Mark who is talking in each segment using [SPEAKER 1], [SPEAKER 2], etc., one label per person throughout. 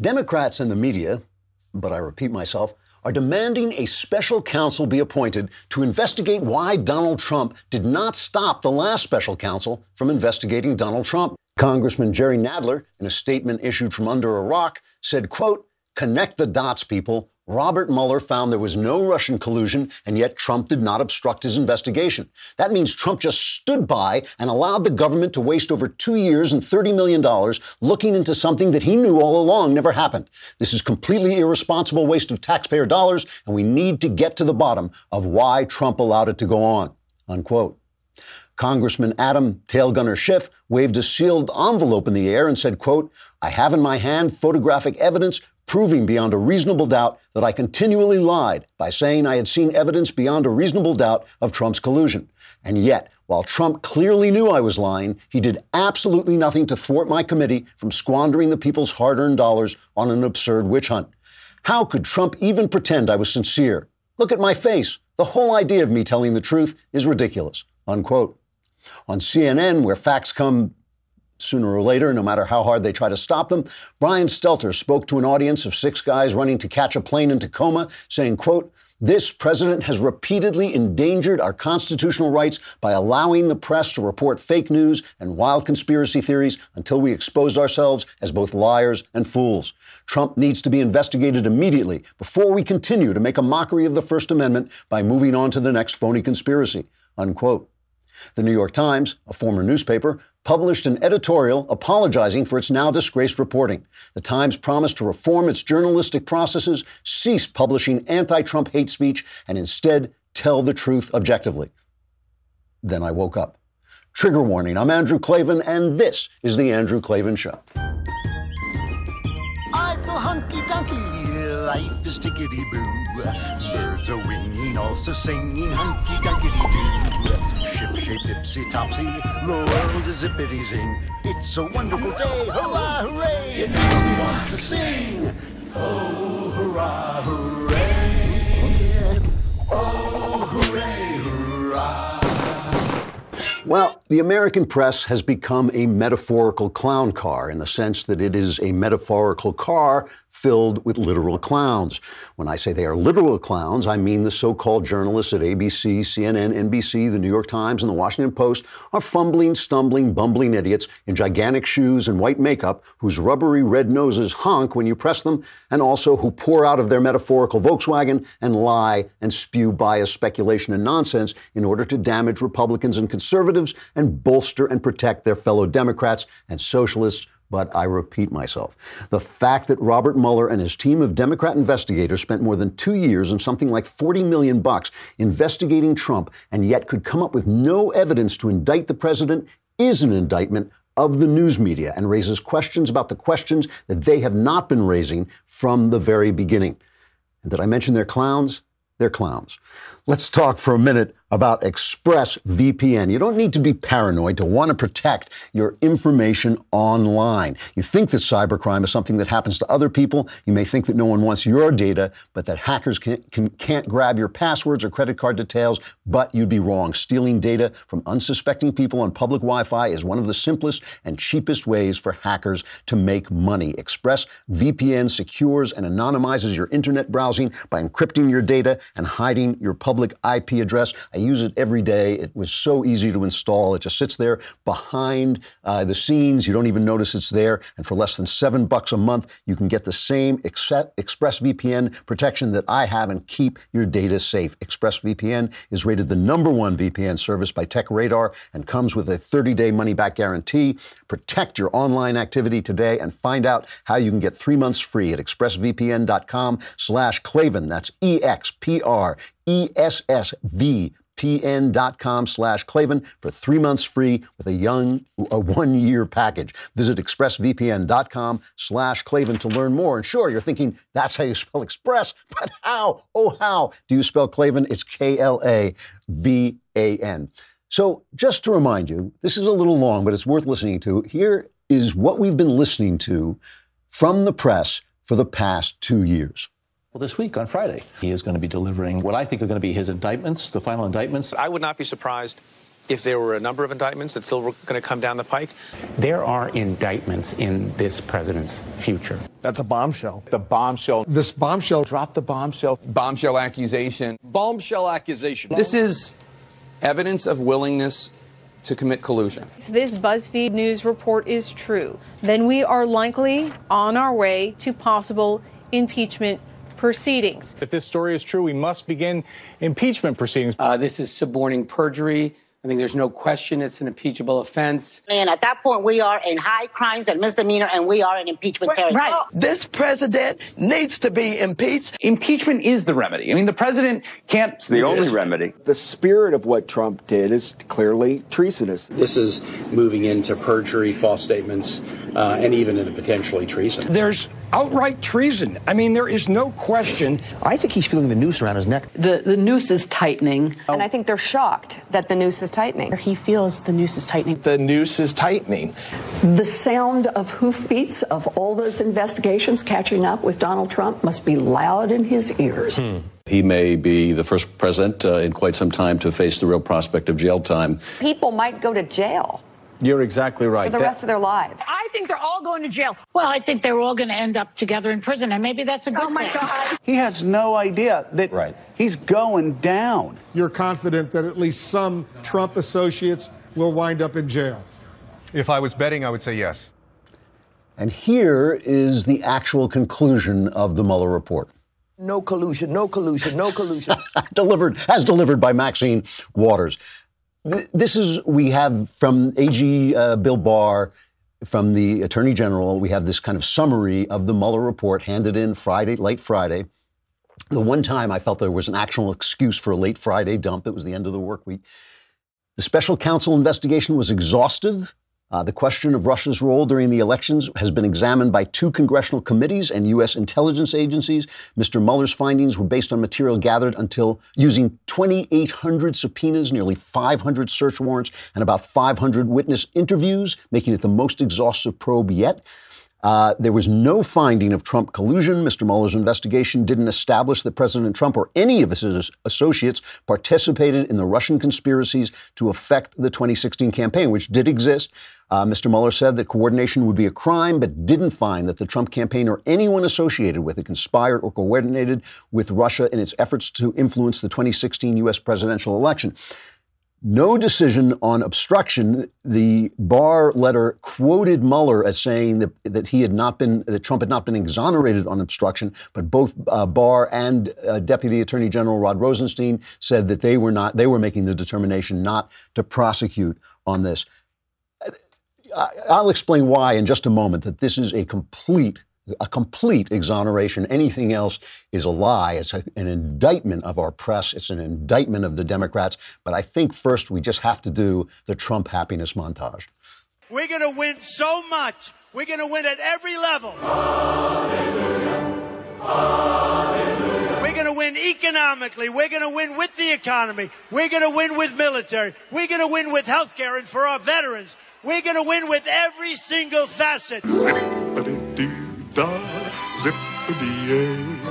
[SPEAKER 1] Democrats and the media, but I repeat myself, are demanding a special counsel be appointed to investigate why Donald Trump did not stop the last special counsel from investigating Donald Trump. Congressman Jerry Nadler, in a statement issued from under a rock, said, quote, connect the dots, people. Robert Mueller found there was no Russian collusion, and yet Trump did not obstruct his investigation. That means Trump just stood by and allowed the government to waste over two years and $30 million looking into something that he knew all along never happened. This is completely irresponsible waste of taxpayer dollars, and we need to get to the bottom of why Trump allowed it to go on. Unquote. Congressman Adam Tailgunner Schiff waved a sealed envelope in the air and said, quote, I have in my hand photographic evidence proving beyond a reasonable doubt that I continually lied by saying I had seen evidence beyond a reasonable doubt of Trump's collusion. And yet, while Trump clearly knew I was lying, he did absolutely nothing to thwart my committee from squandering the people's hard earned dollars on an absurd witch hunt. How could Trump even pretend I was sincere? Look at my face. The whole idea of me telling the truth is ridiculous. Unquote. On CNN, where facts come sooner or later, no matter how hard they try to stop them. Brian Stelter spoke to an audience of six guys running to catch a plane in Tacoma, saying, quote, this president has repeatedly endangered our constitutional rights by allowing the press to report fake news and wild conspiracy theories until we exposed ourselves as both liars and fools. Trump needs to be investigated immediately before we continue to make a mockery of the First Amendment by moving on to the next phony conspiracy. Unquote. The New York Times, a former newspaper, published an editorial apologizing for its now disgraced reporting. The Times promised to reform its journalistic processes, cease publishing anti Trump hate speech, and instead tell the truth objectively. Then I woke up. Trigger warning I'm Andrew Klavan, and this is The Andrew Klavan Show.
[SPEAKER 2] I feel hunky dunky, life is tickety boo. Birds are winging, also singing hunky dunky doo. Ship shaped ipsy topsy, the world is zippity zing. It's a wonderful day, hurrah, hooray! It makes me want to sing. Oh, hurrah, hooray! Oh, hooray, hurrah!
[SPEAKER 1] Well, the American press has become a metaphorical clown car in the sense that it is a metaphorical car filled with literal clowns. When I say they are literal clowns, I mean the so called journalists at ABC, CNN, NBC, the New York Times, and the Washington Post are fumbling, stumbling, bumbling idiots in gigantic shoes and white makeup whose rubbery red noses honk when you press them, and also who pour out of their metaphorical Volkswagen and lie and spew bias, speculation, and nonsense in order to damage Republicans and conservatives and bolster and protect their fellow Democrats and socialists but I repeat myself. The fact that Robert Mueller and his team of Democrat investigators spent more than two years and something like 40 million bucks investigating Trump and yet could come up with no evidence to indict the president is an indictment of the news media and raises questions about the questions that they have not been raising from the very beginning. And did I mention they're clowns? They're clowns. Let's talk for a minute about ExpressVPN. You don't need to be paranoid to want to protect your information online. You think that cybercrime is something that happens to other people. You may think that no one wants your data, but that hackers can, can't grab your passwords or credit card details, but you'd be wrong. Stealing data from unsuspecting people on public Wi Fi is one of the simplest and cheapest ways for hackers to make money. ExpressVPN secures and anonymizes your internet browsing by encrypting your data and hiding your public IP address. Use it every day. It was so easy to install. It just sits there behind uh, the scenes. You don't even notice it's there. And for less than seven bucks a month, you can get the same ExpressVPN protection that I have and keep your data safe. ExpressVPN is rated the number one VPN service by TechRadar and comes with a 30-day money-back guarantee. Protect your online activity today and find out how you can get three months free at expressvpn.com slash Klavan. That's E-X-P-R ESSVPN.com slash Klavan for three months free with a young a one-year package. Visit expressvpn.com slash Klavan to learn more. And sure, you're thinking that's how you spell express, but how, oh how do you spell Klavan? It's K-L-A-V-A-N. So just to remind you, this is a little long, but it's worth listening to. Here is what we've been listening to from the press for the past two years.
[SPEAKER 3] Well, this week on Friday, he is going to be delivering what I think are going to be his indictments, the final indictments.
[SPEAKER 4] I would not be surprised
[SPEAKER 3] if there were a number of indictments that still were going to come down the pike?
[SPEAKER 4] There are indictments in this president's future.
[SPEAKER 5] That's a bombshell.
[SPEAKER 6] The bombshell.
[SPEAKER 5] This bombshell.
[SPEAKER 6] Drop the bombshell.
[SPEAKER 7] Bombshell accusation.
[SPEAKER 8] Bombshell accusation.
[SPEAKER 7] This is evidence of willingness to commit collusion.
[SPEAKER 9] If this BuzzFeed News report is true, then we are likely on our way to possible impeachment proceedings.
[SPEAKER 5] If this story is true, we must begin impeachment proceedings.
[SPEAKER 10] Uh, this is suborning perjury. I think there's no question it's an impeachable offense.
[SPEAKER 11] And at that point, we are in high crimes and misdemeanor, and we are in impeachment territory.
[SPEAKER 8] Right. This president needs to be impeached.
[SPEAKER 12] Impeachment is the remedy. I mean, the president can't.
[SPEAKER 13] It's the only remedy.
[SPEAKER 14] The spirit of what Trump did is clearly treasonous.
[SPEAKER 15] This is moving into perjury, false statements, uh, and even into potentially treason.
[SPEAKER 16] There's outright treason. I mean, there is no question.
[SPEAKER 17] I think he's feeling the noose around his neck.
[SPEAKER 18] The, the noose is tightening.
[SPEAKER 19] And I think they're shocked that the noose is tightening.
[SPEAKER 20] He feels the noose is tightening.
[SPEAKER 5] The noose is tightening.
[SPEAKER 20] The sound of hoofbeats of all those investigations catching up with Donald Trump must be loud in his ears. Hmm.
[SPEAKER 1] He may be the first president uh, in quite some time to face the real prospect of jail time.
[SPEAKER 19] People might go to jail.
[SPEAKER 14] You're exactly right.
[SPEAKER 19] For the that, rest of their lives.
[SPEAKER 11] I think they're all going to jail. Well, I think they're all going to end up together in prison, and maybe that's a good thing.
[SPEAKER 6] Oh, my
[SPEAKER 11] thing.
[SPEAKER 6] God. He has no idea that
[SPEAKER 14] right.
[SPEAKER 6] he's going down.
[SPEAKER 5] You're confident that at least some Trump associates will wind up in jail?
[SPEAKER 21] If I was betting, I would say yes.
[SPEAKER 1] And here is the actual conclusion of the Mueller report.
[SPEAKER 8] No collusion, no collusion, no collusion.
[SPEAKER 1] delivered, as delivered by Maxine Waters. This is, we have from AG uh, Bill Barr, from the Attorney General, we have this kind of summary of the Mueller report handed in Friday, late Friday. The one time I felt there was an actual excuse for a late Friday dump, it was the end of the work week. The special counsel investigation was exhaustive. Uh, the question of Russia's role during the elections has been examined by two congressional committees and U.S. intelligence agencies. Mr. Mueller's findings were based on material gathered until using 2,800 subpoenas, nearly 500 search warrants, and about 500 witness interviews, making it the most exhaustive probe yet. Uh, there was no finding of Trump collusion. Mr. Mueller's investigation didn't establish that President Trump or any of his associates participated in the Russian conspiracies to affect the 2016 campaign, which did exist. Uh, Mr. Mueller said that coordination would be a crime, but didn't find that the Trump campaign or anyone associated with it conspired or coordinated with Russia in its efforts to influence the 2016 U.S. presidential election. No decision on obstruction. The Barr letter quoted Mueller as saying that, that he had not been, that Trump had not been exonerated on obstruction, but both uh, Barr and uh, Deputy Attorney General Rod Rosenstein said that they were not, they were making the determination not to prosecute on this. I'll explain why in just a moment that this is a complete a complete exoneration. Anything else is a lie. It's a, an indictment of our press. It's an indictment of the Democrats. But I think first we just have to do the Trump happiness montage.
[SPEAKER 22] We're going to win so much. We're going to win at every level.
[SPEAKER 2] Hallelujah. Hallelujah.
[SPEAKER 22] We're going to win economically. We're going to win with the economy. We're going to win with military. We're going to win with health care and for our veterans. We're going to win with every single facet
[SPEAKER 23] da zippity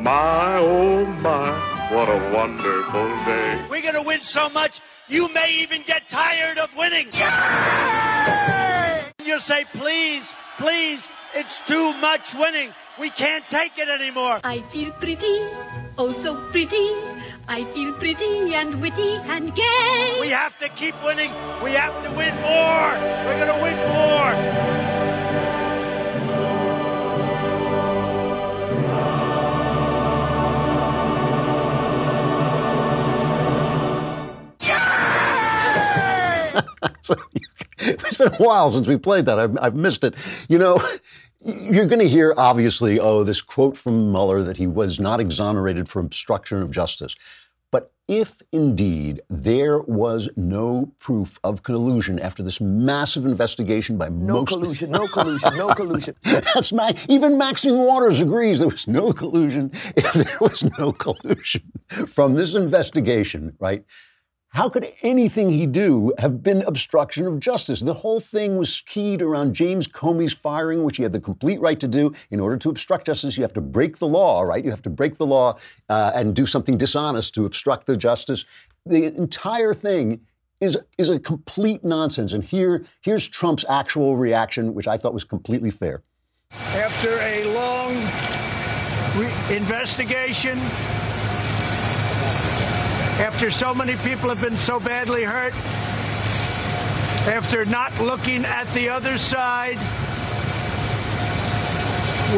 [SPEAKER 23] My oh my, what a wonderful day.
[SPEAKER 22] We're gonna win so much, you may even get tired of winning. You'll say, please, please, it's too much winning. We can't take it anymore.
[SPEAKER 24] I feel pretty, oh so pretty. I feel pretty and witty and gay.
[SPEAKER 22] We have to keep winning. We have to win more. We're gonna win more.
[SPEAKER 1] So it's been a while since we played that. I've, I've missed it. You know, you're going to hear, obviously, oh, this quote from Mueller that he was not exonerated for obstruction of justice. But if indeed there was no proof of collusion after this massive investigation by
[SPEAKER 8] no
[SPEAKER 1] most
[SPEAKER 8] collusion, no collusion, no collusion.
[SPEAKER 1] That's my, even Maxine Waters agrees there was no collusion. If there was no collusion from this investigation, right? How could anything he do have been obstruction of justice? The whole thing was keyed around James Comey's firing, which he had the complete right to do. In order to obstruct justice, you have to break the law, right? You have to break the law uh, and do something dishonest to obstruct the justice. The entire thing is is a complete nonsense. And here here's Trump's actual reaction, which I thought was completely fair.
[SPEAKER 22] After a long re- investigation, after so many people have been so badly hurt, after not looking at the other side,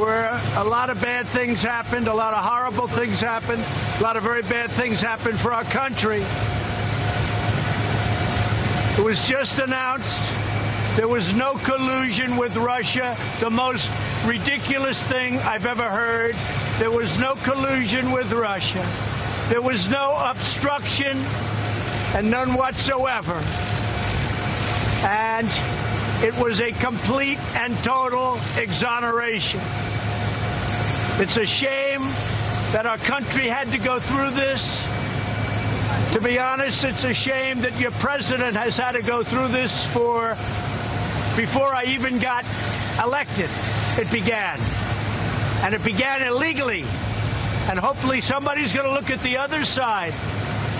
[SPEAKER 22] where a lot of bad things happened, a lot of horrible things happened, a lot of very bad things happened for our country. It was just announced there was no collusion with Russia, the most ridiculous thing I've ever heard. There was no collusion with Russia. There was no obstruction and none whatsoever. And it was a complete and total exoneration. It's a shame that our country had to go through this. To be honest, it's a shame that your president has had to go through this for before I even got elected. It began. And it began illegally. And hopefully somebody's going to look at the other side.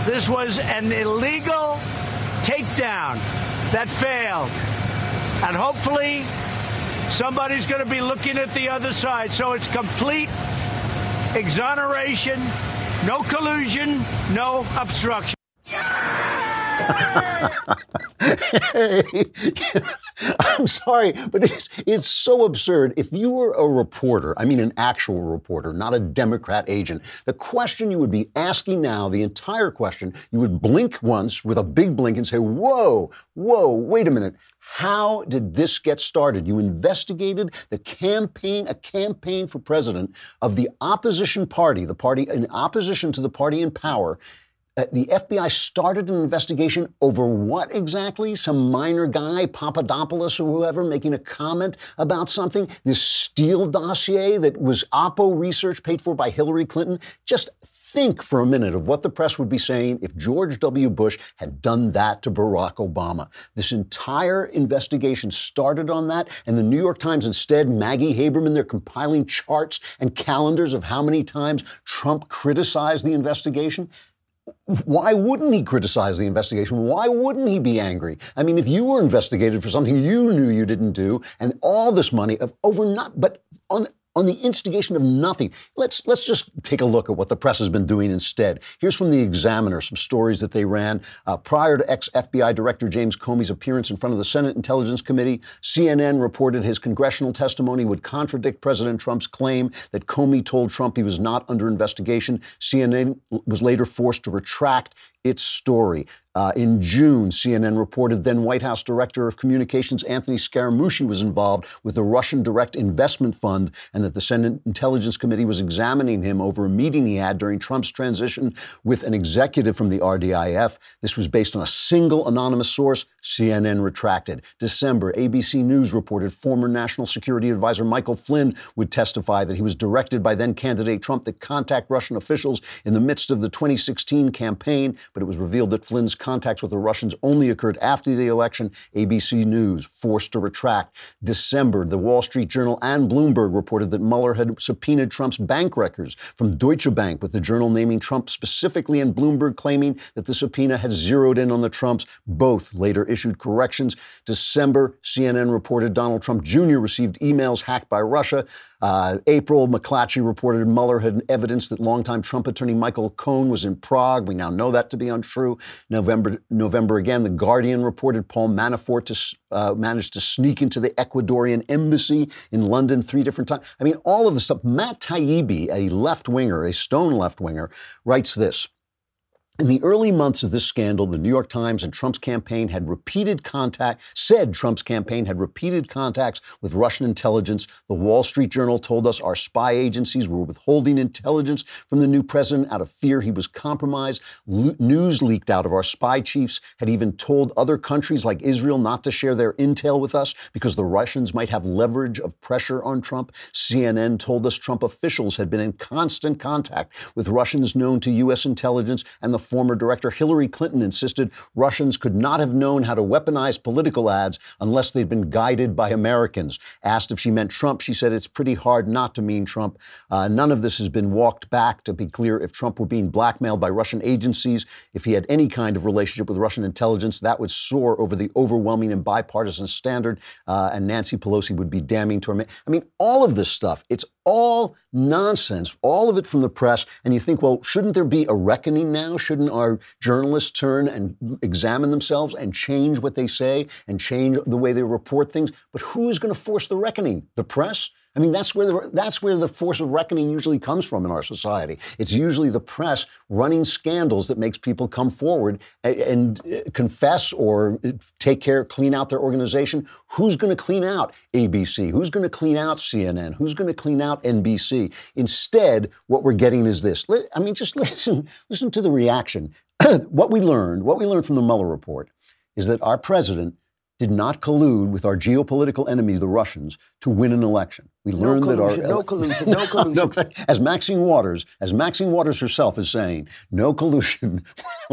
[SPEAKER 22] This was an illegal takedown that failed. And hopefully somebody's going to be looking at the other side. So it's complete exoneration, no collusion, no obstruction.
[SPEAKER 1] I'm sorry, but it's, it's so absurd. If you were a reporter, I mean an actual reporter, not a Democrat agent, the question you would be asking now, the entire question, you would blink once with a big blink and say, Whoa, whoa, wait a minute. How did this get started? You investigated the campaign, a campaign for president of the opposition party, the party in opposition to the party in power. Uh, the FBI started an investigation over what exactly? Some minor guy, Papadopoulos or whoever, making a comment about something? This Steele dossier that was Oppo research paid for by Hillary Clinton? Just think for a minute of what the press would be saying if George W. Bush had done that to Barack Obama. This entire investigation started on that, and the New York Times instead, Maggie Haberman, they're compiling charts and calendars of how many times Trump criticized the investigation why wouldn't he criticize the investigation? Why wouldn't he be angry? I mean, if you were investigated for something you knew you didn't do, and all this money of over not, but on on the instigation of nothing. Let's let's just take a look at what the press has been doing instead. Here's from the Examiner some stories that they ran uh, prior to ex-FBI Director James Comey's appearance in front of the Senate Intelligence Committee. CNN reported his congressional testimony would contradict President Trump's claim that Comey told Trump he was not under investigation. CNN was later forced to retract its story. Uh, in June, CNN reported then White House Director of Communications Anthony Scaramucci was involved with the Russian Direct Investment Fund and that the Senate Intelligence Committee was examining him over a meeting he had during Trump's transition with an executive from the RDIF. This was based on a single anonymous source. CNN retracted. December, ABC News reported former National Security Advisor Michael Flynn would testify that he was directed by then candidate Trump to contact Russian officials in the midst of the 2016 campaign but it was revealed that Flynn's contacts with the Russians only occurred after the election. ABC News forced to retract. December, the Wall Street Journal and Bloomberg reported that Mueller had subpoenaed Trump's bank records from Deutsche Bank, with the journal naming Trump specifically and Bloomberg claiming that the subpoena had zeroed in on the Trumps. Both later issued corrections. December, CNN reported Donald Trump Jr. received emails hacked by Russia. Uh, April, McClatchy reported Mueller had evidence that longtime Trump attorney Michael Cohen was in Prague. We now know that to be untrue. November, November again, The Guardian reported Paul Manafort to, uh, managed to sneak into the Ecuadorian embassy in London three different times. I mean, all of this stuff. Matt Taibbi, a left winger, a stone left winger, writes this. In the early months of this scandal, the New York Times and Trump's campaign had repeated contact, said Trump's campaign had repeated contacts with Russian intelligence. The Wall Street Journal told us our spy agencies were withholding intelligence from the new president out of fear he was compromised. news leaked out of our spy chiefs had even told other countries like Israel not to share their intel with us because the Russians might have leverage of pressure on Trump. CNN told us Trump officials had been in constant contact with Russians known to U.S. intelligence and the former director Hillary Clinton insisted Russians could not have known how to weaponize political ads unless they'd been guided by Americans. Asked if she meant Trump, she said it's pretty hard not to mean Trump. Uh, none of this has been walked back. To be clear, if Trump were being blackmailed by Russian agencies, if he had any kind of relationship with Russian intelligence, that would soar over the overwhelming and bipartisan standard, uh, and Nancy Pelosi would be damning to her. I mean, all of this stuff, it's all nonsense, all of it from the press. And you think, well, shouldn't there be a reckoning now? Shouldn't our journalists turn and examine themselves and change what they say and change the way they report things? But who is going to force the reckoning? The press? I mean, that's where the, that's where the force of reckoning usually comes from in our society. It's usually the press running scandals that makes people come forward and, and uh, confess or uh, take care, clean out their organization. Who's going to clean out ABC? Who's going to clean out CNN? Who's going to clean out NBC? Instead, what we're getting is this. I mean, just listen, listen to the reaction. what we learned, what we learned from the Mueller report, is that our president did not collude with our geopolitical enemy, the Russians, to win an election. We learned
[SPEAKER 8] no
[SPEAKER 1] that our
[SPEAKER 8] no collusion, no collusion.
[SPEAKER 1] no, as Maxine Waters, as Maxine Waters herself is saying, no collusion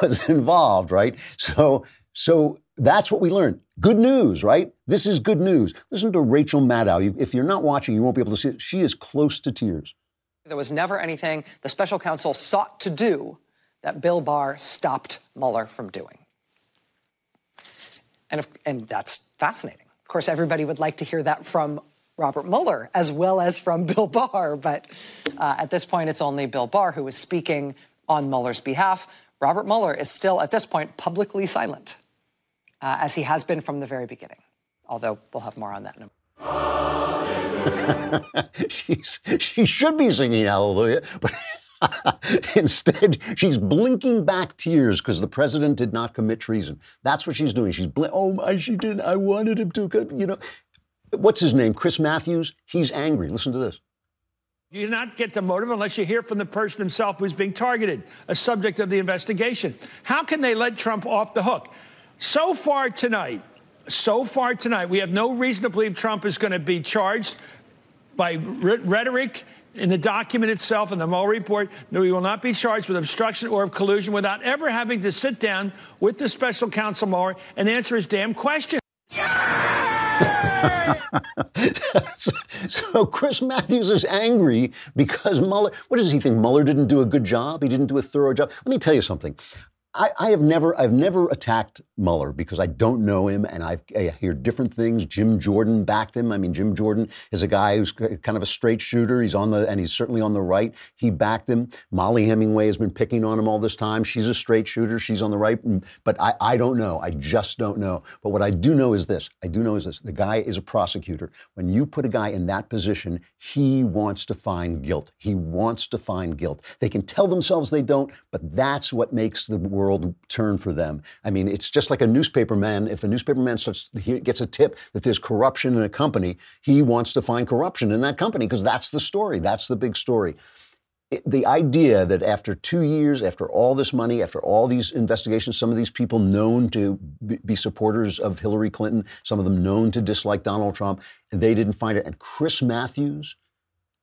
[SPEAKER 1] was involved, right? So, so that's what we learned. Good news, right? This is good news. Listen to Rachel Maddow. If you're not watching, you won't be able to see it. She is close to tears.
[SPEAKER 25] There was never anything the special counsel sought to do that Bill Barr stopped Mueller from doing. And, if, and that's fascinating. Of course, everybody would like to hear that from Robert Mueller as well as from Bill Barr. But uh, at this point, it's only Bill Barr who is speaking on Mueller's behalf. Robert Mueller is still, at this point, publicly silent, uh, as he has been from the very beginning. Although we'll have more on that in
[SPEAKER 1] a moment. She should be singing Hallelujah, but Instead, she's blinking back tears because the president did not commit treason. That's what she's doing. She's blink. Oh my, she didn't. I wanted him to. You know, what's his name? Chris Matthews. He's angry. Listen to this.
[SPEAKER 16] You do not get the motive unless you hear from the person himself who's being targeted, a subject of the investigation. How can they let Trump off the hook? So far tonight, so far tonight, we have no reason to believe Trump is going to be charged by rhetoric in the document itself in the Mueller report, no, he will not be charged with obstruction or of collusion without ever having to sit down with the special counsel Mueller and answer his damn question.
[SPEAKER 1] so, so, Chris Matthews is angry because Mueller. What does he think? Mueller didn't do a good job. He didn't do a thorough job. Let me tell you something. I, I, have never, I've never attacked Mueller because I don't know him, and I've, i hear different things. Jim Jordan backed him. I mean, Jim Jordan is a guy who's kind of a straight shooter. He's on the, and he's certainly on the right. He backed him. Mollie Hemingway has been picking on him all this time. She's a straight shooter. She's on the right, mm, but I, I don't know. I just don't know. But what I do know is this. I do know is this. The guy is a prosecutor. When you put a guy in that position, he wants to find guilt. He wants to find guilt. They can tell themselves they don't, but that's what makes the world world turn for them. I mean, it's just like a newspaperman. If a newspaperman starts, gets a tip that there's corruption in a company, he wants to find corruption in that company because that's the story. That's the big story. It, the idea that after two years, after all this money, after all these investigations, some of these people known to be supporters of Hillary Clinton, some of them known to dislike Donald Trump, they didn't find it. And Chris Matthews,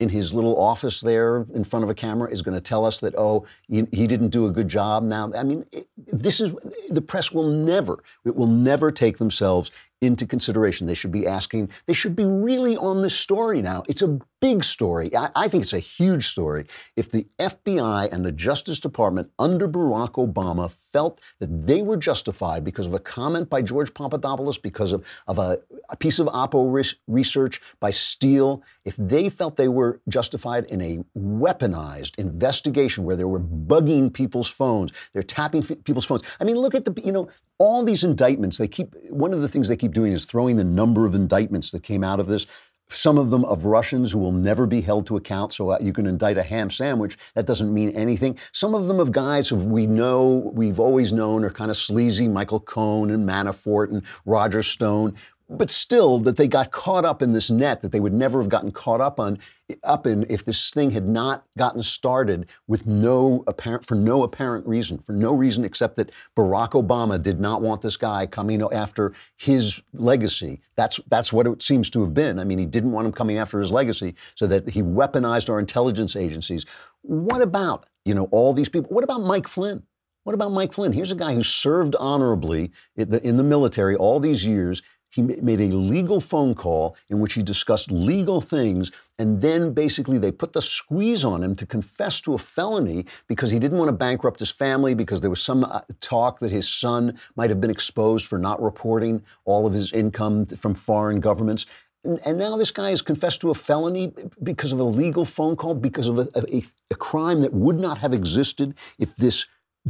[SPEAKER 1] in his little office there in front of a camera is going to tell us that, oh, he, didn't do a good job. Now, I mean, this is the press will never, it will never take themselves into consideration. They should be asking, they should be really on this story now. It's a big story. I, I, think it's a huge story. If the FBI and the Justice Department under Barack Obama felt that they were justified because of a comment by George Papadopoulos, because of, of a, a piece of Oppo res- research by Steele, if they felt they were justified in a weaponized investigation where they were bugging people's phones, they're tapping f- people's phones. I mean, look at the, you know, all these indictments, they keep, one of the things they keep doing is throwing the number of indictments that came out of this some of them of Russians who will never be held to account. So uh, you can indict a ham sandwich. That doesn't mean anything. Some of them of guys who we know, we've always known are kind of sleazy, Michael Cohen and Manafort and Roger Stone. But still that they got caught up in this net that they would never have gotten caught up on up in if this thing had not gotten started with no apparent for no apparent reason for no reason except that Barack Obama did not want this guy coming after his legacy that's that's what it seems to have been i mean he didn't want him coming after his legacy so that he weaponized our intelligence agencies what about you know all these people what about Mike Flynn what about Mike Flynn? Here's a guy who served honorably in the, in the military all these years. He made a legal phone call in which he discussed legal things, and then basically they put the squeeze on him to confess to a felony because he didn't want to bankrupt his family, because there was some uh, talk that his son might have been exposed for not reporting all of his income from foreign governments. And, and now this guy has confessed to a felony because of a legal phone call, because of a, a, a crime that would not have existed if this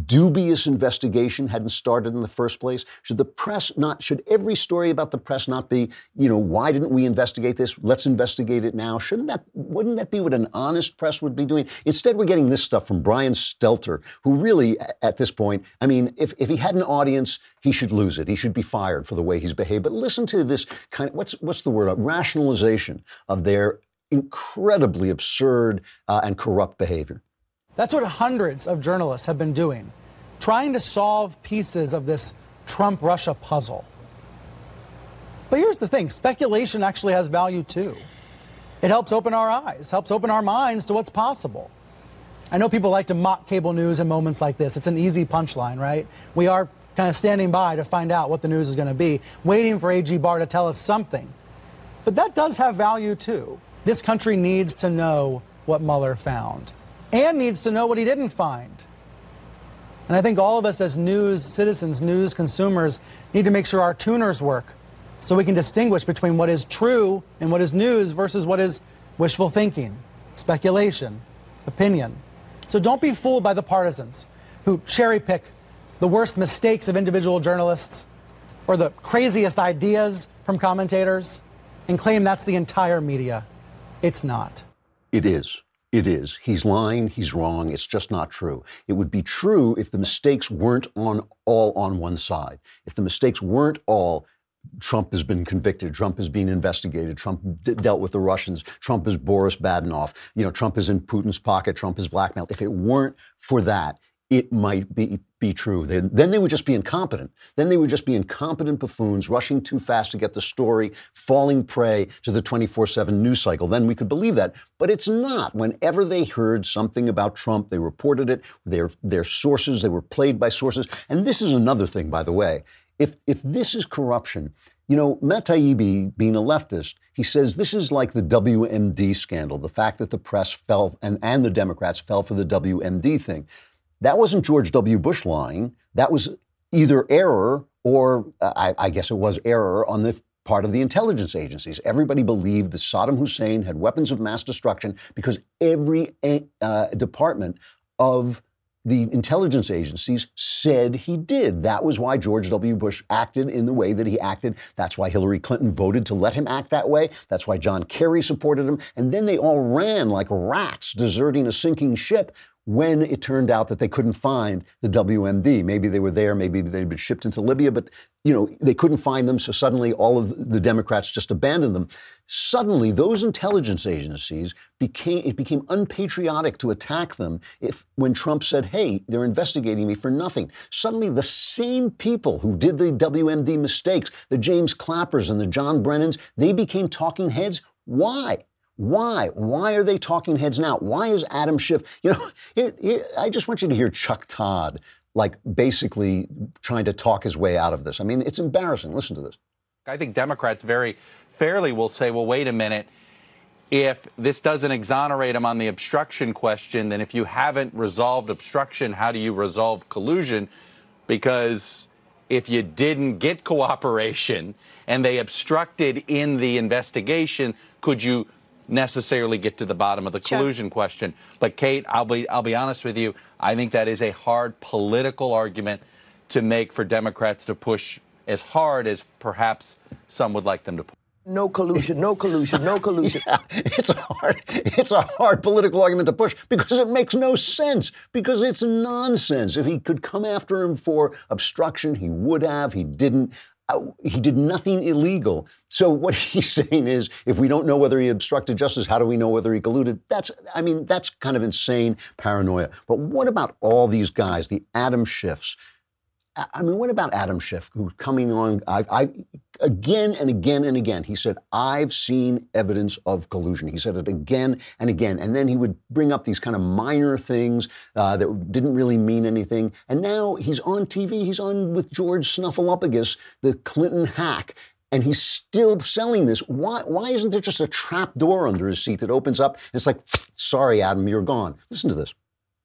[SPEAKER 1] dubious investigation hadn't started in the first place? Should the press not, should every story about the press not be, you know, why didn't we investigate this? Let's investigate it now. Shouldn't that, wouldn't that be what an honest press would be doing? Instead, we're getting this stuff from Brian Stelter, who really, at this point, I mean, if, if he had an audience, he should lose it. He should be fired for the way he's behaved. But listen to this kind of, what's, what's the word, a rationalization of their incredibly absurd uh, and corrupt behavior.
[SPEAKER 26] That's what hundreds of journalists have been doing, trying to solve pieces of this Trump Russia puzzle. But here's the thing speculation actually has value too. It helps open our eyes, helps open our minds to what's possible. I know people like to mock cable news in moments like this. It's an easy punchline, right? We are kind of standing by to find out what the news is going to be, waiting for AG Barr to tell us something. But that does have value too. This country needs to know what Mueller found and needs to know what he didn't find. And I think all of us as news citizens, news consumers, need to make sure our tuners work so we can distinguish between what is true and what is news versus what is wishful thinking, speculation, opinion. So don't be fooled by the partisans who cherry pick the worst mistakes of individual journalists or the craziest ideas from commentators and claim that's the entire media. It's not.
[SPEAKER 1] It is. It is. He's lying. He's wrong. It's just not true. It would be true if the mistakes weren't on all on one side. If the mistakes weren't all Trump has been convicted. Trump is being investigated. Trump d- dealt with the Russians. Trump is Boris Badenov. You know, Trump is in Putin's pocket. Trump is blackmailed. If it weren't for that, it might be, be true. Then they would just be incompetent. Then they would just be incompetent buffoons rushing too fast to get the story, falling prey to the 24 7 news cycle. Then we could believe that. But it's not. Whenever they heard something about Trump, they reported it. Their, their sources, they were played by sources. And this is another thing, by the way. If, if this is corruption, you know, Matt Taibbi, being a leftist, he says this is like the WMD scandal, the fact that the press fell and, and the Democrats fell for the WMD thing. That wasn't George W. Bush lying. That was either error or, I, I guess it was error on the part of the intelligence agencies. Everybody believed that Saddam Hussein had weapons of mass destruction because every uh, department of the intelligence agencies said he did. That was why George W. Bush acted in the way that he acted. That's why Hillary Clinton voted to let him act that way. That's why John Kerry supported him. And then they all ran like rats deserting a sinking ship when it turned out that they couldn't find the WMD. Maybe they were there, maybe they'd been shipped into Libya, but you know, they couldn't find them, so suddenly all of the Democrats just abandoned them. Suddenly, those intelligence agencies became it became unpatriotic to attack them if when Trump said, "Hey, they're investigating me for nothing." Suddenly, the same people who did the WMD mistakes, the James Clappers and the John Brennans, they became talking heads. Why? Why? Why are they talking heads now? Why is Adam Schiff? You know, here, here, I just want you to hear Chuck Todd, like basically trying to talk his way out of this. I mean, it's embarrassing. Listen to this.
[SPEAKER 27] I think Democrats very fairly will say, well, wait a minute. If this doesn't exonerate him on the obstruction question, then if you haven't resolved obstruction, how do you resolve collusion? Because if you didn't get cooperation and they obstructed in the investigation, could you necessarily get to the bottom of the collusion sure. question. But Kate, I'll be I'll be honest with you. I think that is a hard political argument to make for Democrats to push as hard as perhaps some would like them to push.
[SPEAKER 8] No collusion, no collusion, no collusion.
[SPEAKER 1] yeah, it's a hard it's a hard political argument to push because it makes no sense because it's nonsense. If he could come after him for obstruction, he would have. He didn't. Uh, he did nothing illegal. So what he's saying is, if we don't know whether he obstructed justice, how do we know whether he colluded? That's, I mean, that's kind of insane paranoia. But what about all these guys, the Adam Schiffs? I mean, what about Adam Schiff, who's coming on? I, I again and again and again, he said, "I've seen evidence of collusion." He said it again and again, and then he would bring up these kind of minor things uh, that didn't really mean anything. And now he's on TV. He's on with George Snuffleupagus, the Clinton hack, and he's still selling this. Why? Why isn't there just a trap door under his seat that opens up? It's like, "Sorry, Adam, you're gone." Listen to this.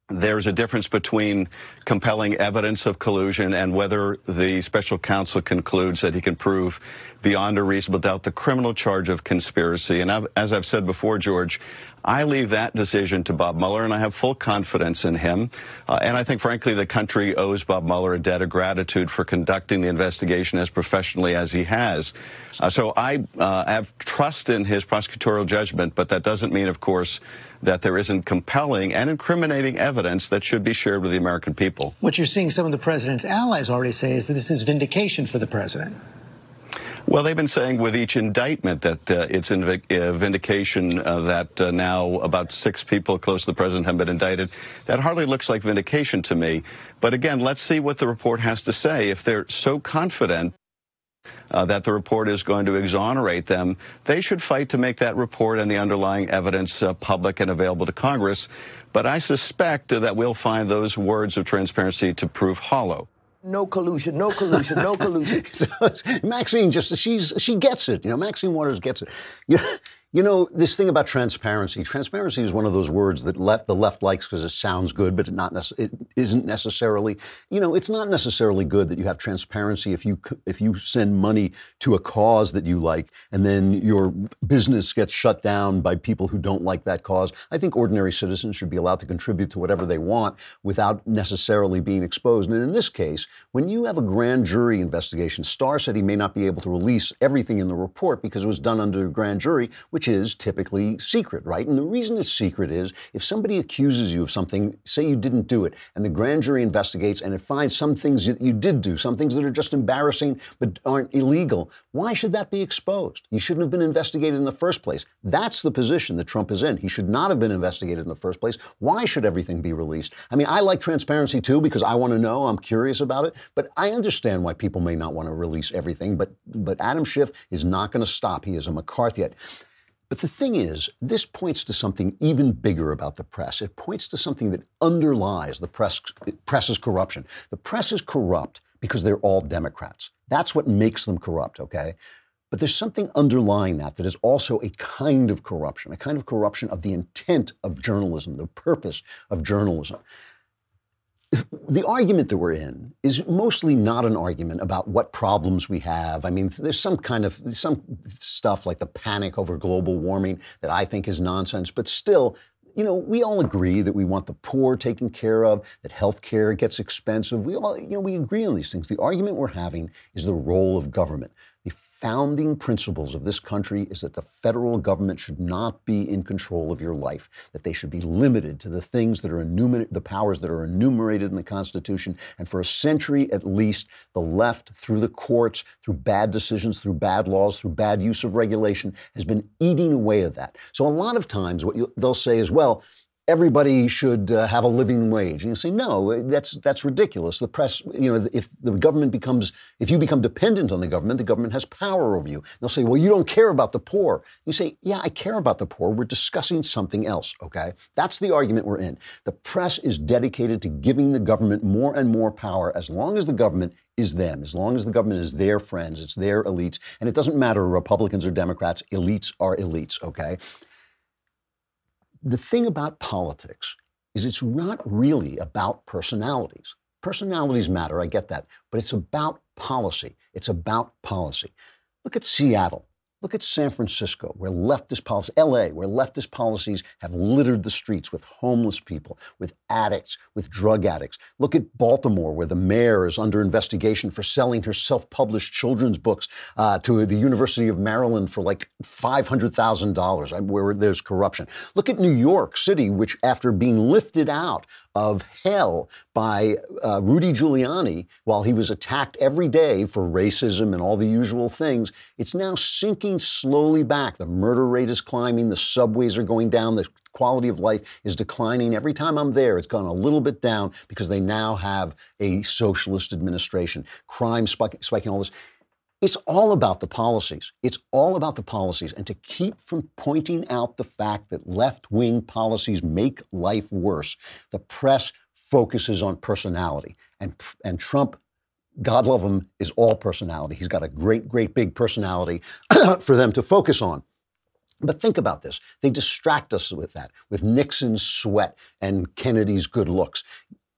[SPEAKER 28] There's a difference between compelling evidence of collusion and whether the special counsel concludes that he can prove beyond a reasonable doubt the criminal charge of conspiracy. And I've, as I've said before, George, I leave that decision to Bob Mueller, and I have full confidence in him. Uh, and I think, frankly, the country owes Bob Mueller a debt of gratitude for conducting the investigation as professionally as he has. Uh, so I uh, have trust in his prosecutorial judgment, but that doesn't mean, of course, that there isn't compelling and incriminating evidence that should be shared with the American people.
[SPEAKER 29] What you're seeing some of the president's allies already say is that this is vindication for the president.
[SPEAKER 28] Well, they've been saying with each indictment that uh, it's inv- uh, vindication uh, that uh, now about six people close to the president have been indicted. That hardly looks like vindication to me. But again, let's see what the report has to say. If they're so confident uh, that the report is going to exonerate them, they should fight to make that report and the underlying evidence uh, public and available to Congress. But I suspect that we'll find those words of transparency to prove hollow.
[SPEAKER 8] No collusion, no collusion, no collusion.
[SPEAKER 1] so Maxine just she's she gets it. You know, Maxine Waters gets it. You, you know, this thing about transparency. Transparency is one of those words that left, the left likes because it sounds good, but it not nece- it isn't necessarily. You know, it's not necessarily good that you have transparency if you if you send money to a cause that you like, and then your business gets shut down by people who don't like that cause. I think ordinary citizens should be allowed to contribute to whatever they want without necessarily being exposed. And in this case, when you have a grand jury investigation, Starr said he may not be able to release everything in the report because it was done under a grand jury, which is typically secret, right? And the reason it's secret is if somebody accuses you of something, say you didn't do it, and the grand jury investigates and it finds some things that you did do, some things that are just embarrassing but aren't illegal, why should that be exposed? You shouldn't have been investigated in the first place. That's the position that Trump is in. He should not have been investigated in the first place. Why should everything be released? I mean, I like transparency too because I want to know, I'm curious about it, but I understand why people may not want to release everything, but but Adam Schiff is not going to stop. He is a McCarthyite. But the thing is, this points to something even bigger about the press. It points to something that underlies the press, press's corruption. The press is corrupt because they're all Democrats. That's what makes them corrupt, okay? But there's something underlying that that is also a kind of corruption, a kind of corruption of the intent of journalism, the purpose of journalism the argument that we're in is mostly not an argument about what problems we have. I mean, there's some kind of some stuff like the panic over global warming that I think is nonsense, but still, you know, we all agree that we want the poor taken care of, that health care gets expensive. We all, you know, we agree on these things. The argument we're having is the role of government. The founding principles of this country is that the federal government should not be in control of your life, that they should be limited to the things that are enumerated, the powers that are enumerated in the Constitution. And for a century at least, the left, through the courts, through bad decisions, through bad laws, through bad use of regulation, has been eating away at that. So a lot of times what you, they'll say is, well, everybody should uh, have a living wage. And you say, no, that's that's ridiculous. The press, you know, if the government becomes, if you become dependent on the government, the government has power over you. They'll say, well, you don't care about the poor. You say, yeah, I care about the poor. We're discussing something else, okay? That's the argument we're in. The press is dedicated to giving the government more and more power as long as the government is them, as long as the government is their friends, it's their elites. And it doesn't matter Republicans or Democrats, elites are elites, okay? The thing about politics is it's not really about personalities. Personalities matter, I get that, but it's about policy. It's about policy. Look at Seattle. Look at San Francisco, where leftist policy, LA, where leftist policies have littered the streets with homeless people, with addicts, with drug addicts. Look at Baltimore, where the mayor is under investigation for selling her self published children's books uh, to the University of Maryland for like $500,000, where there's corruption. Look at New York City, which, after being lifted out of hell by uh, Rudy Giuliani while he was attacked every day for racism and all the usual things, it's now sinking slowly back. The murder rate is climbing, the subways are going down, the quality of life is declining. Every time I'm there, it's gone a little bit down because they now have a socialist administration. Crime spike, spiking, all this. It's all about the policies. It's all about the policies. And to keep from pointing out the fact that left wing policies make life worse, the press focuses on personality. And, and Trump, God love him, is all personality. He's got a great, great big personality for them to focus on. But think about this. They distract us with that, with Nixon's sweat and Kennedy's good looks.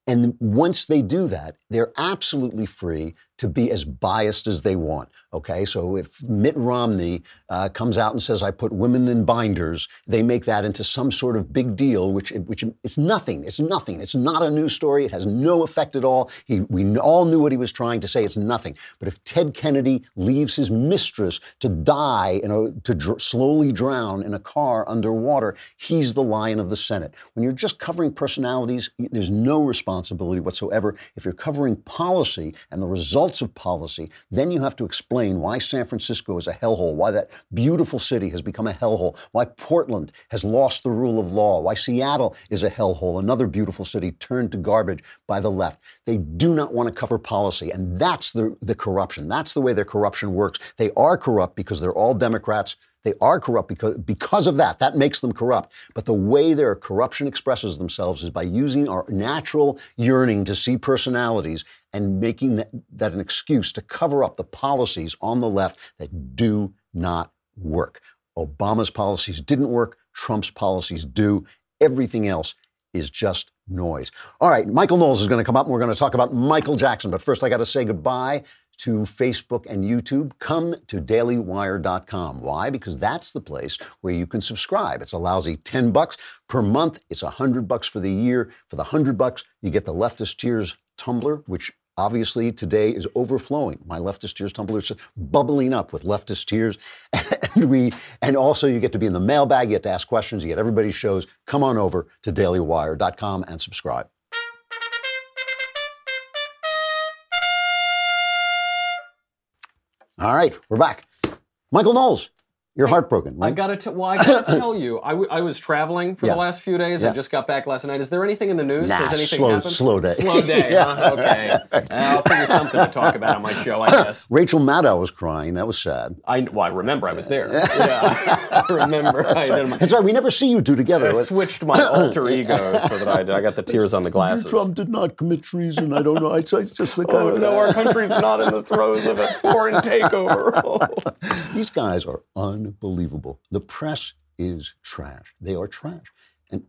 [SPEAKER 1] And once they do that, they're absolutely free to be as biased as they want. Okay, so if Mitt Romney uh, comes out and says, "I put women in binders," they make that into some sort of big deal, which which it's nothing. It's nothing. It's not a news story. It has no effect at all. He, we all knew what he was trying to say. It's nothing. But if Ted Kennedy leaves his mistress to die, you know, to dr- slowly drown in a car underwater, he's the lion of the Senate. When you're just covering personalities, there's no responsibility whatsoever. If you're covering policy and the results of policy, then you have to explain why San Francisco is a hellhole, why that beautiful city has become a hellhole, why Portland has lost the rule of law, why Seattle is a hellhole, another beautiful city turned to garbage by the left. They do not want to cover policy, and that's the, the corruption. That's the way their corruption works. They are corrupt because they're all Democrats. They are corrupt because, because of that. That makes them corrupt. But the way their corruption expresses themselves is by using our natural yearning to see personalities and making that, that an excuse to cover up the policies on the left that do not work. Obama's policies didn't work. Trump's policies do. Everything else is just noise. All right, Michael Knowles is going to come up and we're going to talk about Michael Jackson. But first, I got to say goodbye to Facebook and YouTube, come to dailywire.com. Why? Because that's the place where you can subscribe. It's a lousy 10 bucks per month. It's 100 bucks for the year. For the 100 bucks, you get the Leftist Tears tumbler, which obviously today is overflowing. My leftist tears tumbler is bubbling up with leftist tears. And we and also you get to be in the mailbag, you get to ask questions, you get everybody's shows. Come on over to dailywire.com and subscribe. All right, we're back. Michael Knowles, you're heartbroken.
[SPEAKER 30] I
[SPEAKER 1] Right?
[SPEAKER 30] gotta t- well, I gotta tell you, I, w- I was traveling for
[SPEAKER 1] Yeah.
[SPEAKER 30] the last few days.
[SPEAKER 1] Yeah.
[SPEAKER 30] I just got back last night. Is there anything in the news?
[SPEAKER 1] Nah,
[SPEAKER 30] Has anything
[SPEAKER 1] slow-
[SPEAKER 30] happened?
[SPEAKER 1] slow day.
[SPEAKER 30] Slow day.
[SPEAKER 1] Yeah.
[SPEAKER 30] huh? Okay. Uh, I'll figure something to talk about on my show, I guess.
[SPEAKER 1] Rachel Maddow was crying. That was sad.
[SPEAKER 30] I well, I remember I was there. Yeah, I remember.
[SPEAKER 1] That's
[SPEAKER 30] did
[SPEAKER 1] right.
[SPEAKER 30] my,
[SPEAKER 1] That's right. We never see you two together.
[SPEAKER 30] I switched my alter ego so that I, I got the tears on the glasses.
[SPEAKER 1] Trump did not commit treason. I don't know. It's, it's just kind
[SPEAKER 30] Oh no, our country's not in the throes of a foreign takeover.
[SPEAKER 1] These guys are unbelievable. The press is trash. They are trash. And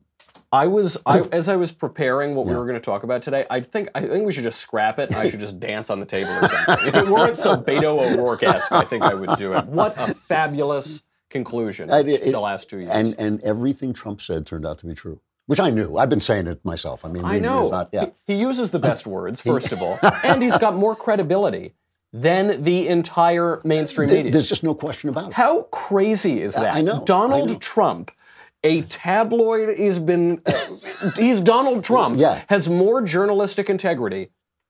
[SPEAKER 30] I was, I, as I was preparing what we were going to talk about today, I think, I think we should just scrap it. I should just dance on the table or something. If it weren't so Beto O'Rourke-esque, I think I would do it. What a fabulous conclusion
[SPEAKER 1] I- it-
[SPEAKER 30] the last two years.
[SPEAKER 1] and and everything Trump said turned out to be true, which I knew. I've been saying it myself. I mean,
[SPEAKER 30] I know.
[SPEAKER 1] not- yeah.
[SPEAKER 30] He, he uses the best words, first of all, and he's got more credibility than the entire mainstream media.
[SPEAKER 1] There's just no question about it.
[SPEAKER 30] How crazy is that?
[SPEAKER 1] I know, I
[SPEAKER 30] Donald
[SPEAKER 1] know.
[SPEAKER 30] Trump, a tabloid, has been. He's Donald Trump.
[SPEAKER 1] Yeah.
[SPEAKER 30] Has more journalistic integrity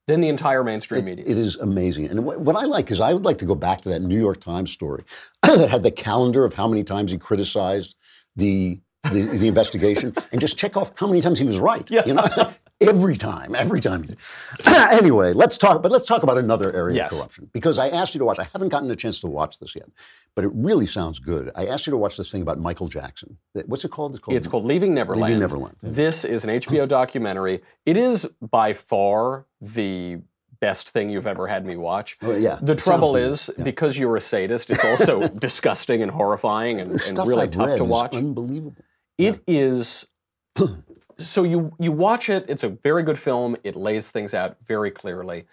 [SPEAKER 30] than the entire mainstream media.
[SPEAKER 1] It is amazing. And what, what I like is I would like to go back to that New York Times story that had the calendar of how many times he criticized the the, the investigation and just check off how many times he was right.
[SPEAKER 30] Yeah.
[SPEAKER 1] You know, every time, every time. anyway, let's talk. But let's talk about another area
[SPEAKER 30] Yes.
[SPEAKER 1] of corruption because I asked you to watch. I haven't gotten a chance to watch this yet, but it really sounds good. I asked you to watch this thing about Michael Jackson. What's it called? It's called,
[SPEAKER 30] It's called Leaving Neverland.
[SPEAKER 1] Leaving Neverland.
[SPEAKER 30] This is an HBO documentary. It is by far the best thing you've ever had me watch.
[SPEAKER 1] Oh, yeah.
[SPEAKER 30] The trouble is, because you're a sadist, it's also disgusting and horrifying and, and really
[SPEAKER 1] I've
[SPEAKER 30] tough to
[SPEAKER 1] is
[SPEAKER 30] watch.
[SPEAKER 1] Unbelievable.
[SPEAKER 30] It is. so you you watch it. It's a very good film. It lays things out very clearly.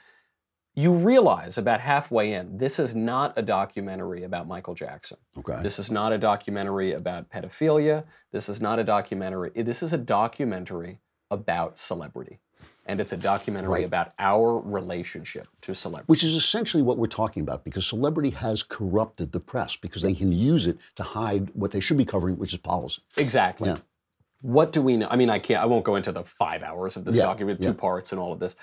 [SPEAKER 30] you realize about halfway in, this is not a documentary about Michael Jackson.
[SPEAKER 1] Okay.
[SPEAKER 30] This is not a documentary about pedophilia. This is not a documentary. Eh, this is a documentary about celebrity. And it's a documentary
[SPEAKER 1] Right.
[SPEAKER 30] about our relationship to celebrity.
[SPEAKER 1] Which is essentially what we're talking about because celebrity has corrupted the press because they can use it to hide what they should be covering, which is policy.
[SPEAKER 30] Exactly.
[SPEAKER 1] Yeah.
[SPEAKER 30] What do we know? I mean, I can't. I won't go into the five hours of this
[SPEAKER 1] Yeah,
[SPEAKER 30] document, two
[SPEAKER 1] yeah.
[SPEAKER 30] parts, and all of this.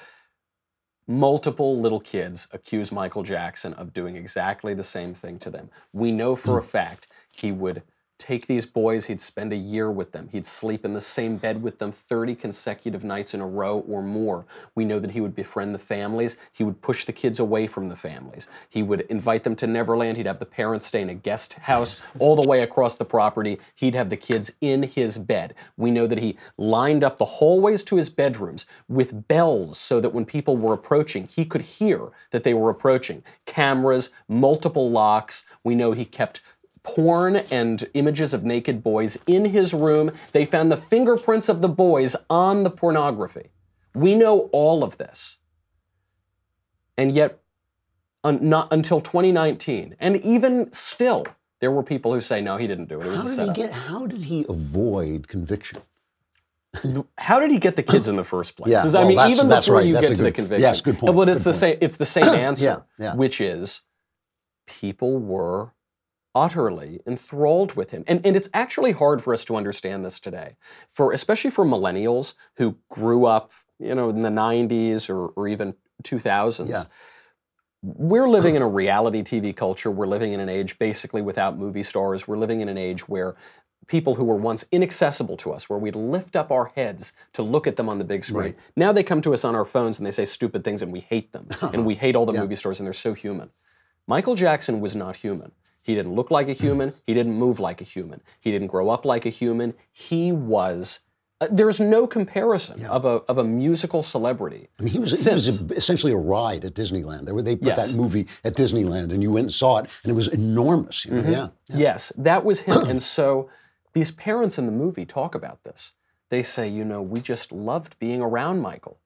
[SPEAKER 30] Multiple little kids accuse Michael Jackson of doing exactly the same thing to them. We know for a hmm. fact he would take these boys, he'd spend a year with them, he'd sleep in the same bed with them 30 consecutive nights in a row or more. We know that he would befriend the families, he would push the kids away from the families, he would invite them to Neverland, he'd have the parents stay in a guest house all the way across the property, he'd have the kids in his bed. We know that he lined up the hallways to his bedrooms with bells so that when people were approaching, he could hear that they were approaching. Cameras, multiple locks. We know he kept porn and images of naked boys in his room. They found the fingerprints of the boys on the pornography. We know all of this. And yet, un- not until 2019, and even still, there were people who say, no, he didn't do it. It was
[SPEAKER 1] How
[SPEAKER 30] a
[SPEAKER 1] did, he get, how did he avoid conviction?
[SPEAKER 30] How did he get the kids in the first place?
[SPEAKER 1] Yeah,
[SPEAKER 30] Is- I
[SPEAKER 1] well,
[SPEAKER 30] mean,
[SPEAKER 1] that's-
[SPEAKER 30] even before
[SPEAKER 1] right.
[SPEAKER 30] you
[SPEAKER 1] That's
[SPEAKER 30] get to the conviction.
[SPEAKER 1] yes, good point,
[SPEAKER 30] But it's the same. It's the same answer,
[SPEAKER 1] Yeah, yeah.
[SPEAKER 30] which is people were utterly enthralled with him, and and it's actually hard for us to understand this today, for especially for millennials who grew up, you know, in the '90s or, or even 2000s.
[SPEAKER 1] Yeah.
[SPEAKER 30] We're living in a reality TV culture. We're living in an age basically without movie stars. We're living in an age where people who were once inaccessible to us, where we'd lift up our heads to look at them on the big screen,
[SPEAKER 1] Right.
[SPEAKER 30] now they come to us on our phones and they say stupid things and we hate them. and we hate all the movie stars and they're so human. Michael Jackson was not human. He didn't look like a human. He didn't move like a human. He didn't grow up like a human. He was. Uh, there's no comparison of a of a musical celebrity.
[SPEAKER 1] I mean, he was, he was essentially a ride at Disneyland. They, were, they put
[SPEAKER 30] Yes.
[SPEAKER 1] that movie at Disneyland, and you went and saw it, and it was enormous. You know?
[SPEAKER 30] Mhm.
[SPEAKER 1] Yeah.
[SPEAKER 30] Yes, that was him. and so these parents in the movie talk about this. They say, you know, we just loved being around Michael.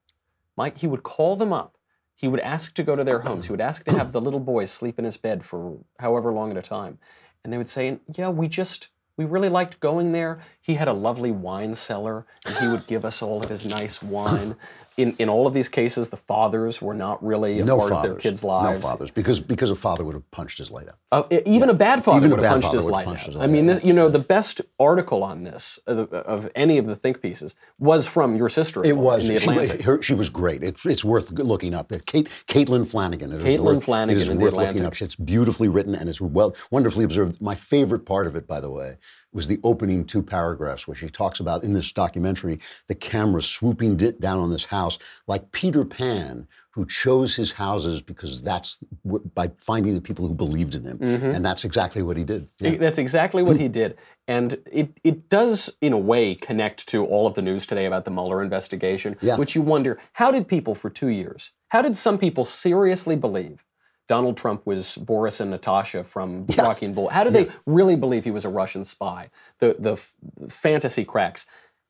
[SPEAKER 30] Mike, he would call them up. He would ask to go to their homes. He would ask to have the little boys sleep in his bed for however long at a time. And they would say, yeah, we just, we really liked going there. He had a lovely wine cellar, and he would give us all of his nice wine. In, in all of these cases, the fathers were not really a
[SPEAKER 1] No
[SPEAKER 30] part
[SPEAKER 1] fathers.
[SPEAKER 30] of their kids' lives.
[SPEAKER 1] No fathers, because because a father would have punched his light out.
[SPEAKER 30] Uh, even a bad father
[SPEAKER 1] Even
[SPEAKER 30] would have punched his
[SPEAKER 1] would
[SPEAKER 30] light
[SPEAKER 1] punched
[SPEAKER 30] out.
[SPEAKER 1] his
[SPEAKER 30] I mean, this, you know, the best article on this of, of any of the think pieces was from your sister.
[SPEAKER 1] It was.
[SPEAKER 30] in the
[SPEAKER 1] She,
[SPEAKER 30] Atlantic.
[SPEAKER 1] her, she was great. It's, it's worth looking up. Kate, Caitlin Flanagan. It is
[SPEAKER 30] Caitlin
[SPEAKER 1] worth,
[SPEAKER 30] Flanagan
[SPEAKER 1] It is
[SPEAKER 30] in The
[SPEAKER 1] worth looking up. It's beautifully written and it's well, wonderfully observed. My favorite part of it, by the way, was the opening two paragraphs where she talks about in this documentary the camera swooping down on this house like Peter Pan, who chose his houses because that's w- by finding the people who believed in him,
[SPEAKER 30] Mhm.
[SPEAKER 1] and that's exactly what he did.
[SPEAKER 30] I- That's exactly what he did. And it, it does, in a way, connect to all of the news today about the Mueller investigation,
[SPEAKER 1] Yeah.
[SPEAKER 30] which you wonder how did people for two years, how did some people seriously believe Donald Trump was Boris and Natasha from Rocky and Bull? How did they really believe he was a Russian spy? The, the f- fantasy cracks.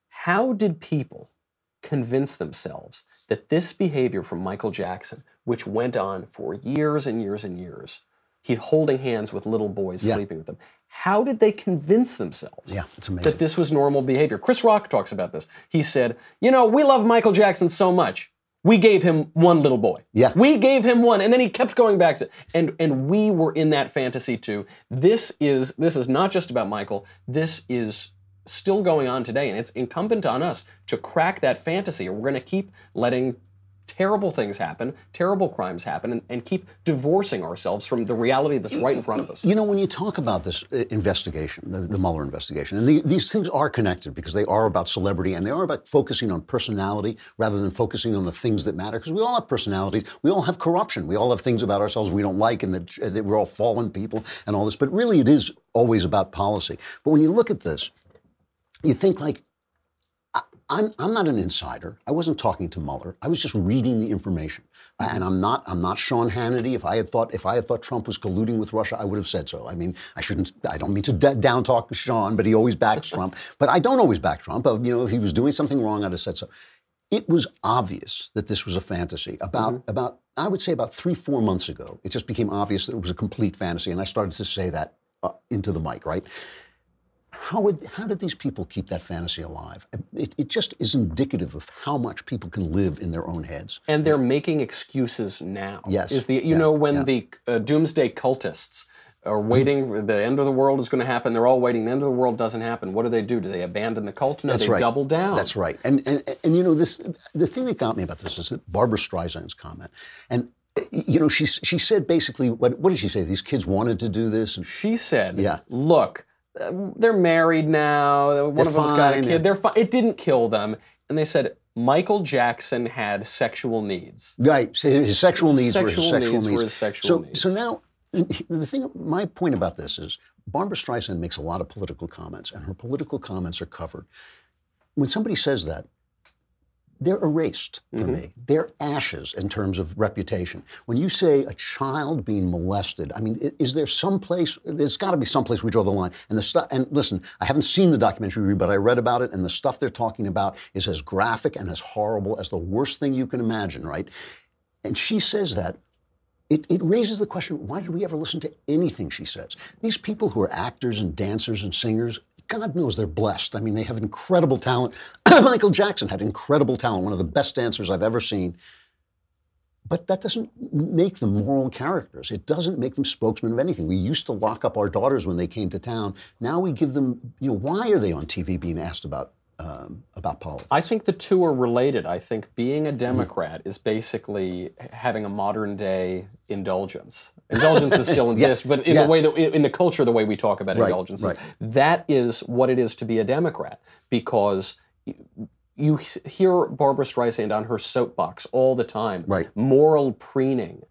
[SPEAKER 30] How did people convince themselves that this behavior from Michael Jackson, which went on for years and years and years, he'd holding hands with little boys,
[SPEAKER 1] Yeah.
[SPEAKER 30] sleeping with them. How did they convince themselves
[SPEAKER 1] Yeah, it's amazing.
[SPEAKER 30] that this was normal behavior? Chris Rock talks about this. He said, "You know, we love Michael Jackson so much. We gave him one little boy.
[SPEAKER 1] Yeah.
[SPEAKER 30] We gave him one, and then he kept going back to and and we were in that fantasy too. This is this is not just about Michael. This is still going on today, and it's incumbent on us to crack that fantasy, or we're going to keep letting terrible things happen, terrible crimes happen, and, and keep divorcing ourselves from the reality that's right in front of us.
[SPEAKER 1] You know, when you talk about this uh, investigation, the, the Mueller investigation, and the, these things are connected because they are about celebrity and they are about focusing on personality rather than focusing on the things that matter. Because we all have personalities, we all have corruption, we all have things about ourselves we don't like, and that, uh, that we're all fallen people and all this. But really, it is always about policy. But when you look at this, you think like, I'm, I'm not an insider. I wasn't talking to Mueller. I was just reading the information, and I'm not I'm not Sean Hannity. If I had thought if I had thought Trump was colluding with Russia, I would have said so. I mean, I shouldn't. I don't mean to d- down talk Sean, but he always backs Trump. But I don't always back Trump. You know, if he was doing something wrong, I'd have said so. it was obvious that this was a fantasy. About
[SPEAKER 30] Mm-hmm.
[SPEAKER 1] about I would say about three four months ago, it just became obvious that it was a complete fantasy, and I started to say that uh, into the mic, right? How would how did these people keep that fantasy alive? It, it just is indicative of how much people can live in their own heads.
[SPEAKER 30] And they're making excuses now.
[SPEAKER 1] Yes.
[SPEAKER 30] Is the you
[SPEAKER 1] Yeah,
[SPEAKER 30] know when
[SPEAKER 1] yeah.
[SPEAKER 30] the uh, doomsday cultists are waiting, the end of the world is going to happen. They're all waiting. The end of the world doesn't happen. What do they do? Do they abandon the cult? No,
[SPEAKER 1] That's
[SPEAKER 30] they
[SPEAKER 1] right.
[SPEAKER 30] double down.
[SPEAKER 1] That's right. And, and and you know this the thing that got me about this is that Barbra Streisand's comment. And you know she she said basically what what did she say? These kids wanted to do this and
[SPEAKER 30] she said,
[SPEAKER 1] "Yeah,
[SPEAKER 30] look, uh, they're married now. One
[SPEAKER 1] They're
[SPEAKER 30] of them's got a kid. They're fine. It didn't kill them. And they said Michael Jackson had sexual needs.
[SPEAKER 1] Right. So his sexual needs were his
[SPEAKER 30] Sexual
[SPEAKER 1] sexual
[SPEAKER 30] needs
[SPEAKER 1] needs.
[SPEAKER 30] were his sexual
[SPEAKER 1] so,
[SPEAKER 30] needs.
[SPEAKER 1] So now, the thing, my point about this is Barbra Streisand makes a lot of political comments, and her political comments are covered. When somebody says that, they're erased for
[SPEAKER 30] Mm-hmm.
[SPEAKER 1] me. They're ashes in terms of reputation. When you say a child being molested, I mean, is there some place? There's got to be some place we draw the line. And the stuff. And listen, I haven't seen the documentary, but I read about it, and the stuff they're talking about is as graphic and as horrible as the worst thing you can imagine. Right? And she says that. It, it raises the question why did we ever listen to anything she says? These people who are actors and dancers and singers, God knows they're blessed. I mean, they have incredible talent. Michael Jackson had incredible talent, one of the best dancers I've ever seen. But that doesn't make them moral characters. It doesn't make them spokesmen of anything. We used to lock up our daughters when they came to town. Now we give them, you know, why are they on TV being asked about um, about politics?
[SPEAKER 30] I think the two are related. I think being a Democrat is basically having a modern day indulgence. Indulgences still
[SPEAKER 1] Yeah,
[SPEAKER 30] exist, but in
[SPEAKER 1] yeah.
[SPEAKER 30] the way that in the culture, the way we talk about
[SPEAKER 1] Right,
[SPEAKER 30] indulgences,
[SPEAKER 1] right.
[SPEAKER 30] that is what it is to be a Democrat. Because you hear Barbra Streisand on her soapbox all the time,
[SPEAKER 1] right.
[SPEAKER 30] moral preening,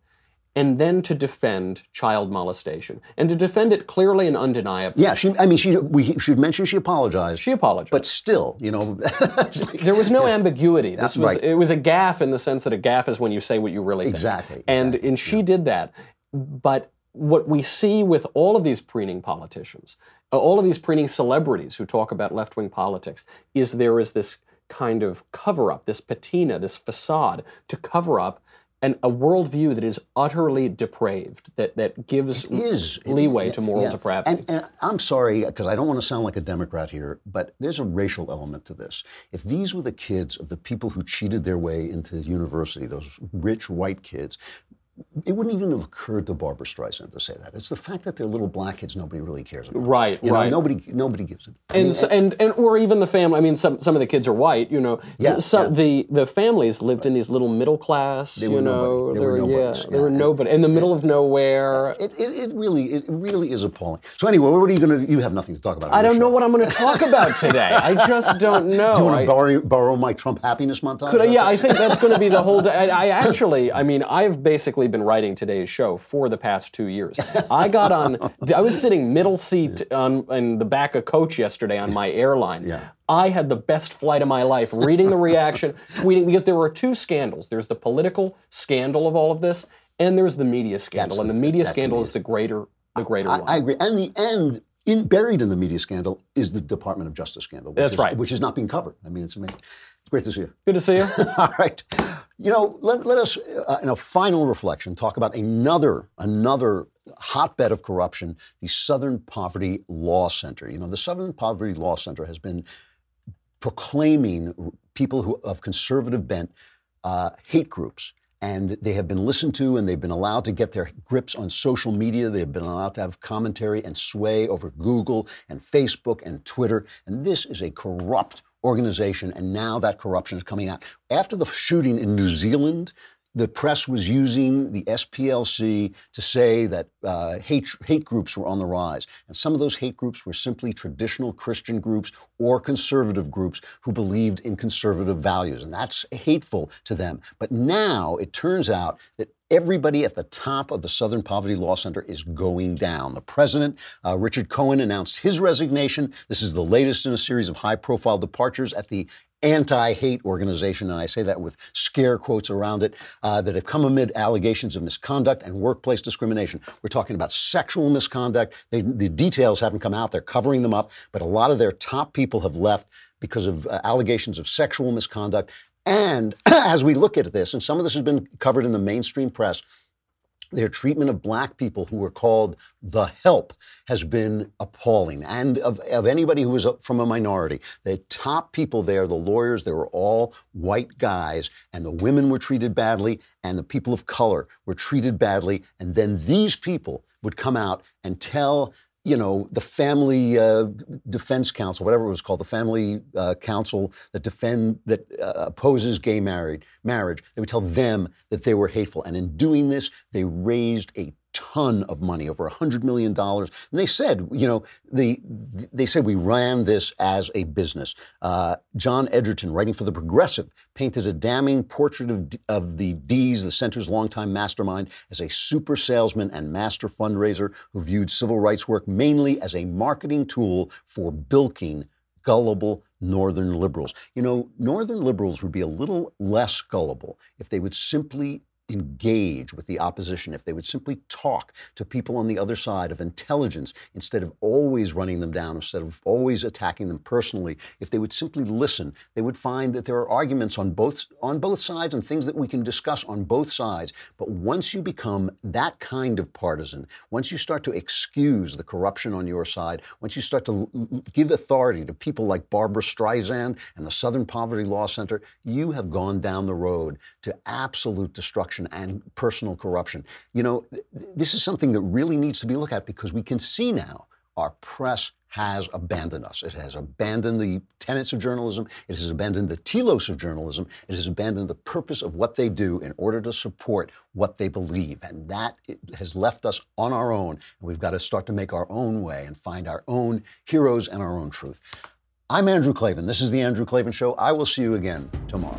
[SPEAKER 30] and then to defend child molestation and to defend it clearly and undeniably.
[SPEAKER 1] Yeah, she. I mean, she. We should mention she apologized.
[SPEAKER 30] She apologized,
[SPEAKER 1] but still, you know,
[SPEAKER 30] there was no ambiguity. This was
[SPEAKER 1] Right.
[SPEAKER 30] it was a gaffe in the sense that a gaffe is when you say what you really think.
[SPEAKER 1] Exactly,
[SPEAKER 30] And and she did that. But what we see with all of these preening politicians, uh, all of these preening celebrities who talk about left-wing politics, is there is this kind of cover-up, this patina, this facade to cover up and a worldview that is utterly depraved, that that gives
[SPEAKER 1] is It-
[SPEAKER 30] leeway to moral
[SPEAKER 1] yeah.
[SPEAKER 30] depravity.
[SPEAKER 1] And, and I'm sorry because I don't want to sound like a Democrat here, but there's a racial element to this. If these were the kids of the people who cheated their way into university, those rich white kids. It wouldn't even have occurred to Barbra Streisand to say that. It's the fact that they're little black kids nobody really cares about.
[SPEAKER 30] Right,
[SPEAKER 1] You know,
[SPEAKER 30] right.
[SPEAKER 1] nobody, nobody gives it. I
[SPEAKER 30] and,
[SPEAKER 1] mean,
[SPEAKER 30] so, and and or even the family. I mean, some some of the kids are white. You know,
[SPEAKER 1] Yeah, yeah.
[SPEAKER 30] the the families lived in these little middle class.
[SPEAKER 1] They
[SPEAKER 30] you
[SPEAKER 1] were
[SPEAKER 30] know,
[SPEAKER 1] nobody. They were
[SPEAKER 30] yeah,
[SPEAKER 1] nobodies,
[SPEAKER 30] they were nobody in the middle of nowhere.
[SPEAKER 1] Uh, it, it, it really, it really is appalling. So anyway, what are you going to? You have nothing to talk about.
[SPEAKER 30] I don't know what I'm going to talk about today. I just don't know.
[SPEAKER 1] Do you want to borrow, borrow my Trump happiness montage?
[SPEAKER 30] Could yeah. I think that's going to be the whole day. I, I actually, I mean, I've basically been writing today's show for the past two years. I got on, I was sitting middle seat on in the back of coach yesterday on my airline.
[SPEAKER 1] Yeah.
[SPEAKER 30] I had the best flight of my life, reading the reaction, tweeting, because there were two scandals. There's the political scandal of all of this, and there's the media scandal.
[SPEAKER 1] That's
[SPEAKER 30] and
[SPEAKER 1] the-
[SPEAKER 30] the media scandal is the greater, the greater
[SPEAKER 1] I,
[SPEAKER 30] one.
[SPEAKER 1] I agree. And the end, in, buried in the media scandal, is the Department of Justice scandal. Which
[SPEAKER 30] That's
[SPEAKER 1] is,
[SPEAKER 30] right.
[SPEAKER 1] Which is not being covered. I mean, it's amazing. It's great to see you.
[SPEAKER 30] Good to see you.
[SPEAKER 1] All right. You know, let, let us, uh, in a final reflection, talk about another another hotbed of corruption, the Southern Poverty Law Center. You know, the Southern Poverty Law Center has been proclaiming people who of conservative bent uh, hate groups. And they have been listened to and they've been allowed to get their grips on social media. They've been allowed to have commentary and sway over Google and Facebook and Twitter. And this is a corrupt organization. And now that corruption is coming out. After the shooting in New Zealand, the press was using the SPLC to say that uh, hate, hate groups were on the rise. And some of those hate groups were simply traditional Christian groups or conservative groups who believed in conservative values. And that's hateful to them. But now it turns out that Everybody at the top of the Southern Poverty Law Center is going down. The president, uh, Richard Cohen, announced his resignation. This is the latest in a series of high profile departures at the anti hate organization, and I say that with scare quotes around it, uh, that have come amid allegations of misconduct and workplace discrimination. We're talking about sexual misconduct. They, the details haven't come out, they're covering them up, but a lot of their top people have left because of uh, allegations of sexual misconduct. And as we look at this, and some of this has been covered in the mainstream press, their treatment of black people who were called the help has been appalling. And of, of anybody who was from a minority, the top people there, the lawyers, they were all white guys, and the women were treated badly, and the people of color were treated badly. And then these people would come out and tell you know, the family uh, defense council, whatever it was called, the family uh, council that defend that uh, opposes gay married marriage. They would tell them that they were hateful, and in doing this, they raised a ton of money, over $100 million. And they said, you know, the, they said we ran this as a business. Uh, John Egerton, writing for The Progressive, painted a damning portrait of, of the Dees, the center's longtime mastermind, as a super salesman and master fundraiser who viewed civil rights work mainly as a marketing tool for bilking gullible Northern liberals. You know, Northern liberals would be a little less gullible if they would simply engage with the opposition, if they would simply talk to people on the other side of intelligence instead of always running them down, instead of always attacking them personally, if they would simply listen, they would find that there are arguments on both on both sides and things that we can discuss on both sides. But once you become that kind of partisan, once you start to excuse the corruption on your side, once you start to l- give authority to people like Barbra Streisand and the Southern Poverty Law Center, you have gone down the road to absolute destruction and personal corruption. You know, th- this is something that really needs to be looked at because we can see now our press has abandoned us. It has abandoned the tenets of journalism. It has abandoned the telos of journalism. It has abandoned the purpose of what they do in order to support what they believe. And that has left us on our own. And we've got to start to make our own way and find our own heroes and our own truth. I'm Andrew Klavan. This is The Andrew Klavan Show. I will see you again tomorrow.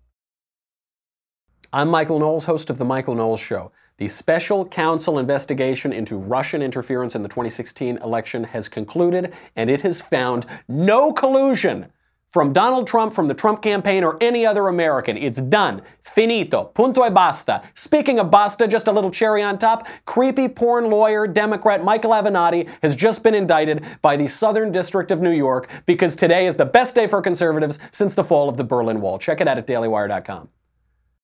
[SPEAKER 30] I'm Michael Knowles, host of The Michael Knowles Show. The special counsel investigation into Russian interference in the 2016 election has concluded, and it has found no collusion from Donald Trump, from the Trump campaign, or any other American. It's done. Finito. Punto e basta. Speaking of basta, just a little cherry on top. Creepy porn lawyer, Democrat Michael Avenatti has just been indicted by the Southern District of New York because today is the best day for conservatives since the fall of the Berlin Wall. Check it out at dailywire.com.